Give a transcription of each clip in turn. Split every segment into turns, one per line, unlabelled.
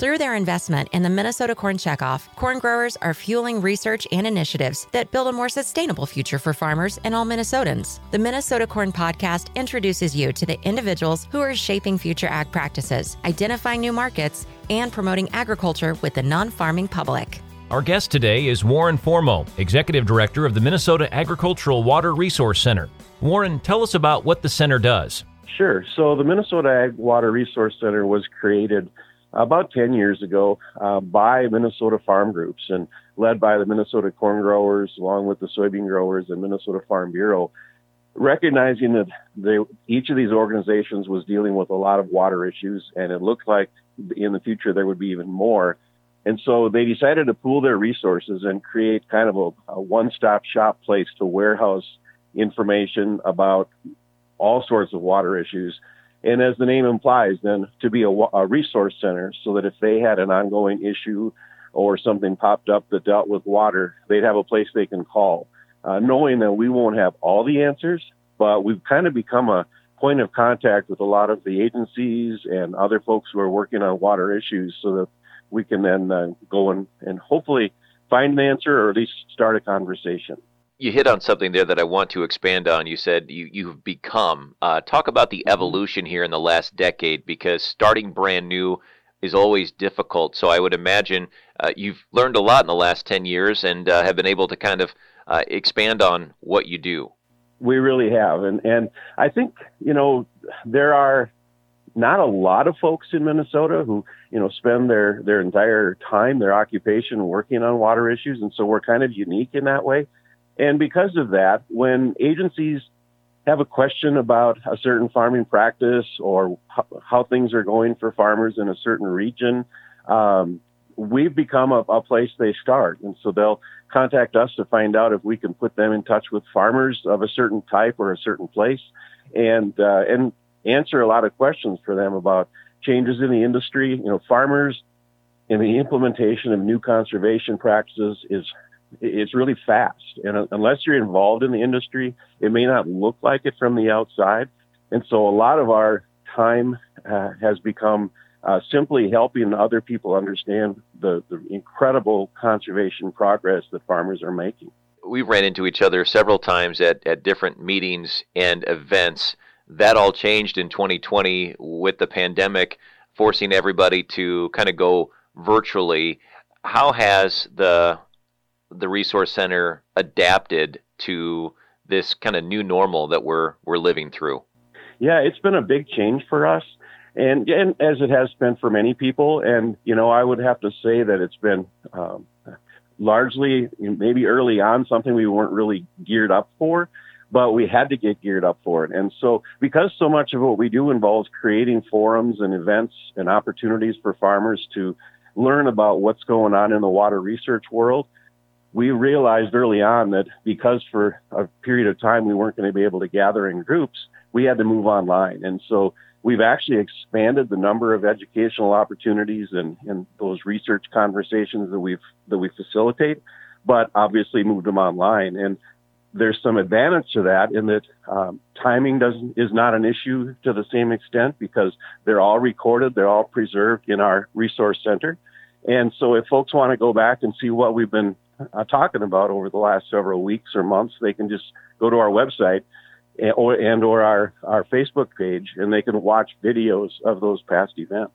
Through their investment in the Minnesota Corn Checkoff, corn growers are fueling research and initiatives that build a more sustainable future for farmers and all Minnesotans. The Minnesota Corn Podcast introduces you to the individuals who are shaping future ag practices, identifying new markets, and promoting agriculture with the non farming public.
Our guest today is Warren Formo, Executive Director of the Minnesota Agricultural Water Resource Center. Warren, tell us about what the center does.
Sure. So, the Minnesota Ag Water Resource Center was created about 10 years ago uh, by Minnesota farm groups and led by the Minnesota corn growers, along with the soybean growers and Minnesota Farm Bureau, recognizing that they, each of these organizations was dealing with a lot of water issues, and it looked like in the future there would be even more. And so they decided to pool their resources and create kind of a, a one stop shop place to warehouse information about all sorts of water issues and as the name implies, then to be a, a, resource center so that if they had an ongoing issue or something popped up that dealt with water, they'd have a place they can call, uh, knowing that we won't have all the answers, but we've kind of become a point of contact with a lot of the agencies and other folks who are working on water issues so that we can then uh, go and, and hopefully find an answer or at least start a conversation
you hit on something there that I want to expand on. You said you, you've become. Uh, talk about the mm-hmm. evolution here in the last decade because starting brand new is always difficult. So I would imagine uh, you've learned a lot in the last 10 years and uh, have been able to kind of uh, expand on what you do.
We really have. And, and I think, you know, there are not a lot of folks in Minnesota who, you know, spend their, their entire time, their occupation working on water issues. And so we're kind of unique in that way. And because of that, when agencies have a question about a certain farming practice or how, things are going for farmers in a certain region, um, we've become a, a, place they start. And so they'll contact us to find out if we can put them in touch with farmers of a certain type or a certain place and, uh, and answer a lot of questions for them about changes in the industry. You know, farmers and the implementation of new conservation practices is it's really fast. And unless you're involved in the industry, it may not look like it from the outside. And so a lot of our time uh, has become uh, simply helping other people understand the, the incredible conservation progress that farmers are making.
We've ran into each other several times at, at different meetings and events. That all changed in 2020 with the pandemic, forcing everybody to kind of go virtually. How has the the resource center adapted to this kind of new normal that we're we're living through?
Yeah, it's been a big change for us, and and as it has been for many people. And you know, I would have to say that it's been um, largely maybe early on something we weren't really geared up for. But we had to get geared up for it. And so, because so much of what we do involves creating forums and events and opportunities for farmers to learn about what's going on in the water research world, we realized early on that because for a period of time we weren't going to be able to gather in groups, we had to move online. And so we've actually expanded the number of educational opportunities and, and those research conversations that we've that we facilitate, but obviously moved them online. And there's some advantage to that in that um, timing doesn't is not an issue to the same extent because they're all recorded, they're all preserved in our resource center. And so if folks want to go back and see what we've been uh, talking about over the last several weeks or months, they can just go to our website and or, and or our, our Facebook page, and they can watch videos of those past events.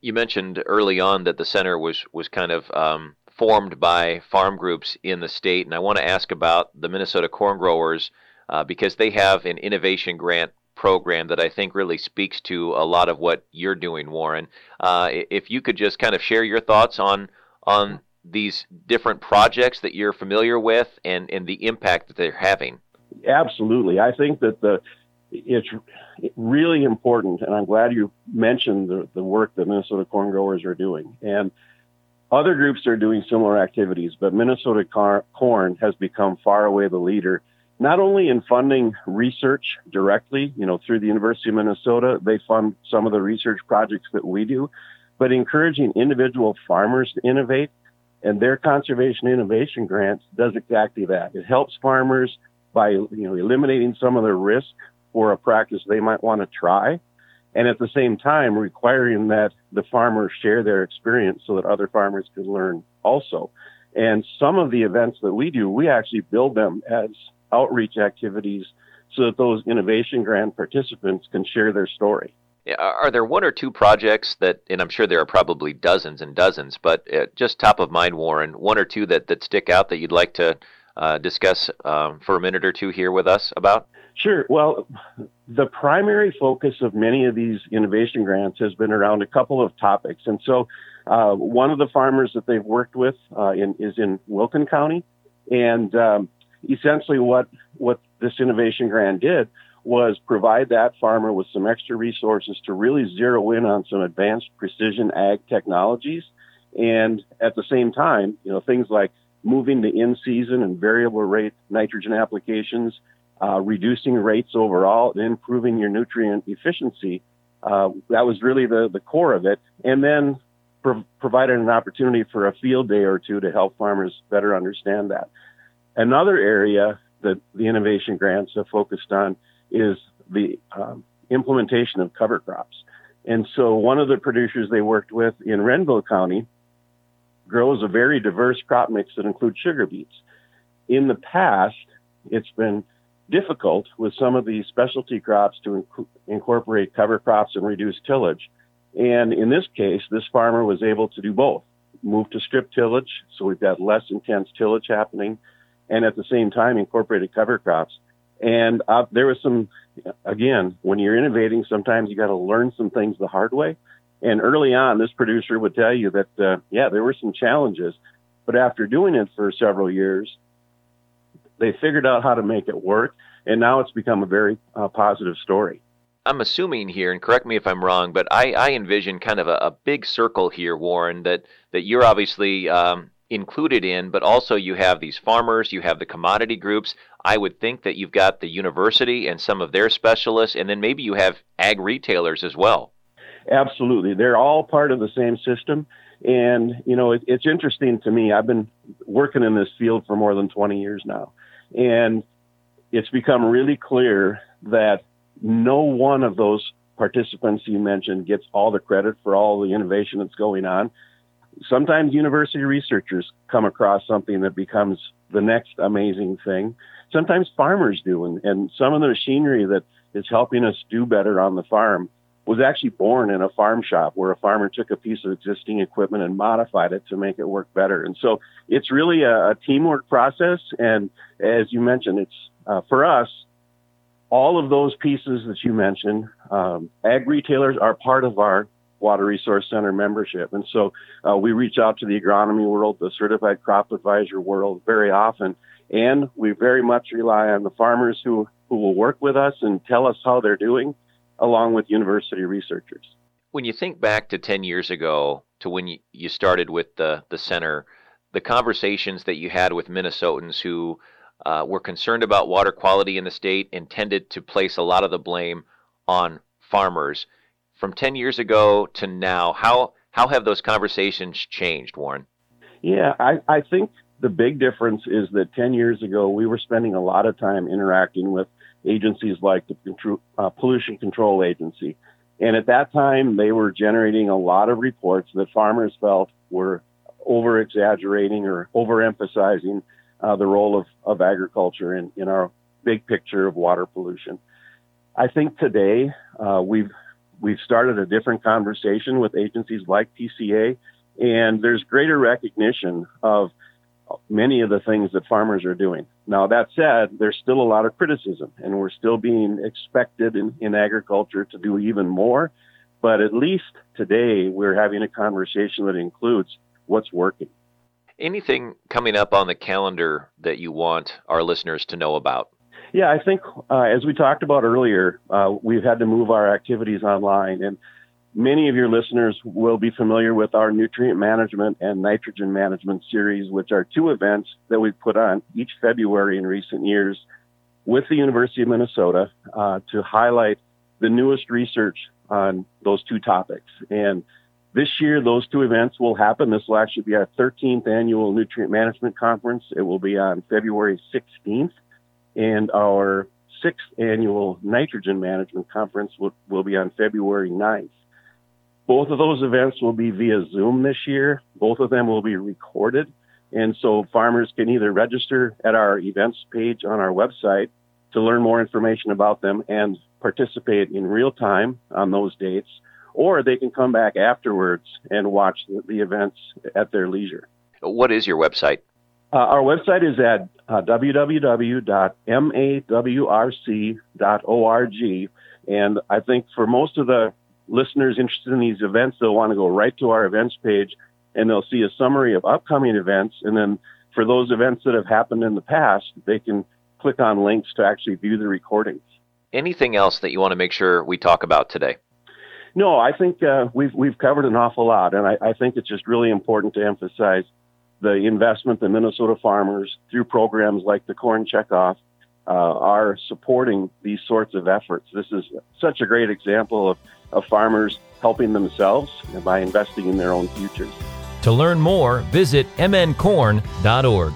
You mentioned early on that the center was was kind of um, formed by farm groups in the state, and I want to ask about the Minnesota corn growers uh, because they have an innovation grant program that I think really speaks to a lot of what you're doing, Warren. Uh, if you could just kind of share your thoughts on on these different projects that you're familiar with and, and the impact that they're having?
Absolutely. I think that the it's really important, and I'm glad you mentioned the, the work that Minnesota corn growers are doing. And other groups are doing similar activities, but Minnesota car, corn has become far away the leader, not only in funding research directly, you know, through the University of Minnesota, they fund some of the research projects that we do, but encouraging individual farmers to innovate and their conservation innovation grants does exactly that. It helps farmers by you know eliminating some of the risk for a practice they might want to try, and at the same time requiring that the farmers share their experience so that other farmers can learn also. And some of the events that we do, we actually build them as outreach activities so that those innovation grant participants can share their story.
Are there one or two projects that, and I'm sure there are probably dozens and dozens, but uh, just top of mind, Warren, one or two that, that stick out that you'd like to uh, discuss um, for a minute or two here with us about?
Sure. Well, the primary focus of many of these innovation grants has been around a couple of topics. And so, uh, one of the farmers that they've worked with uh, in, is in Wilkin County. And um, essentially, what, what this innovation grant did was provide that farmer with some extra resources to really zero in on some advanced precision ag technologies. And at the same time, you know, things like moving to in season and variable rate nitrogen applications, uh, reducing rates overall, and improving your nutrient efficiency. Uh, that was really the, the core of it. And then pro- provided an opportunity for a field day or two to help farmers better understand that. Another area that the innovation grants have focused on is the um, implementation of cover crops. And so one of the producers they worked with in Renville County grows a very diverse crop mix that includes sugar beets. In the past, it's been difficult with some of these specialty crops to inc- incorporate cover crops and reduce tillage. And in this case, this farmer was able to do both. Move to strip tillage, so we've got less intense tillage happening, and at the same time incorporated cover crops. And uh, there was some, again, when you're innovating, sometimes you got to learn some things the hard way. And early on, this producer would tell you that, uh, yeah, there were some challenges, but after doing it for several years, they figured out how to make it work, and now it's become a very uh, positive story.
I'm assuming here, and correct me if I'm wrong, but I, I envision kind of a, a, big circle here, Warren, that, that you're obviously um, included in, but also you have these farmers, you have the commodity groups. I would think that you've got the university and some of their specialists, and then maybe you have ag retailers as well.
Absolutely. They're all part of the same system. And, you know, it, it's interesting to me. I've been working in this field for more than 20 years now. And it's become really clear that no one of those participants you mentioned gets all the credit for all the innovation that's going on. Sometimes university researchers come across something that becomes the next amazing thing. Sometimes farmers do. And, and some of the machinery that is helping us do better on the farm was actually born in a farm shop where a farmer took a piece of existing equipment and modified it to make it work better. And so it's really a, a teamwork process. And as you mentioned, it's uh, for us, all of those pieces that you mentioned, um, ag retailers are part of our Water Resource Center membership. And so uh, we reach out to the agronomy world, the certified crop advisor world very often. And we very much rely on the farmers who, who will work with us and tell us how they're doing along with university researchers.
When you think back to 10 years ago to when you started with the, the center, the conversations that you had with Minnesotans who uh, were concerned about water quality in the state and tended to place a lot of the blame on farmers. From 10 years ago to now, how, how have those conversations changed, Warren?
Yeah, I, I think the big difference is that 10 years ago, we were spending a lot of time interacting with agencies like the uh, Pollution Control Agency. And at that time, they were generating a lot of reports that farmers felt were over exaggerating or overemphasizing uh, the role of, of agriculture in, in our big picture of water pollution. I think today uh, we've we've started a different conversation with agencies like PCA, and there's greater recognition of many of the things that farmers are doing. Now, that said, there's still a lot of criticism, and we're still being expected in, in agriculture to do even more. But at least today, we're having a conversation that includes what's working.
Anything coming up on the calendar that you want our listeners to know about?
Yeah, I think uh, as we talked about earlier, uh, we've had to move our activities online. And Many of your listeners will be familiar with our nutrient management and nitrogen management series, which are two events that we've put on each February in recent years with the University of Minnesota uh, to highlight the newest research on those two topics. And this year, those two events will happen. This will actually be our 13th annual nutrient management conference. It will be on February 16th. And our sixth annual Nitrogen Management Conference will, will be on February 9th. Both of those events will be via Zoom this year. Both of them will be recorded. And so farmers can either register at our events page on our website to learn more information about them and participate in real time on those dates, or they can come back afterwards and watch the, the events at their leisure.
What is your website?
Uh, our website is at uh, www.mawrc.org. And I think for most of the listeners interested in these events, they'll want to go right to our events page and they'll see a summary of upcoming events. And then for those events that have happened in the past, they can click on links to actually view the recordings.
Anything else that you want to make sure we talk about today?
No, I think uh, we've we've covered an awful lot, and I, I think it's just really important to emphasize the investment that Minnesota farmers, through programs like the Corn Checkoff, uh, are supporting these sorts of efforts. This is such a great example of, of farmers helping themselves by investing in their own futures.
To learn more, visit mncorn.org.